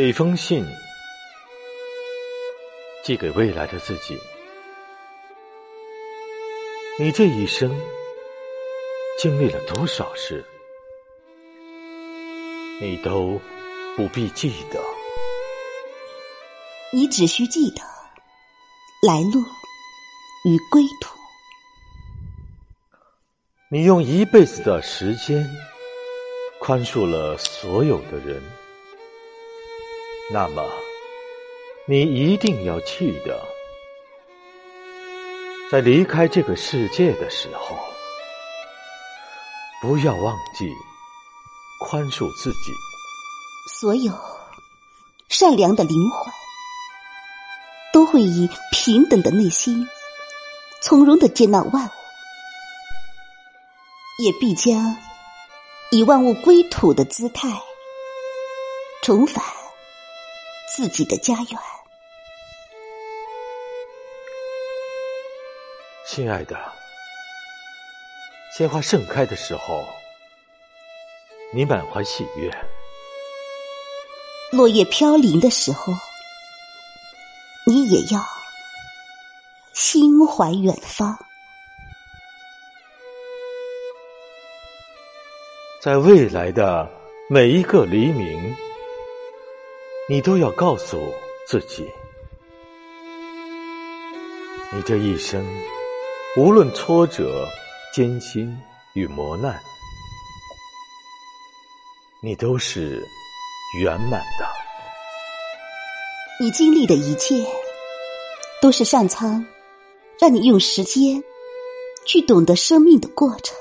这封信寄给未来的自己。你这一生经历了多少事，你都不必记得。你只需记得来路与归途。你用一辈子的时间宽恕了所有的人。那么，你一定要记得，在离开这个世界的时候，不要忘记宽恕自己。所有善良的灵魂，都会以平等的内心，从容的接纳万物，也必将以万物归土的姿态，重返。自己的家园，亲爱的，鲜花盛开的时候，你满怀喜悦；落叶飘零的时候，你也要心怀远方。在未来的每一个黎明。你都要告诉自己，你这一生无论挫折、艰辛与磨难，你都是圆满的。你经历的一切，都是上苍让你用时间去懂得生命的过程。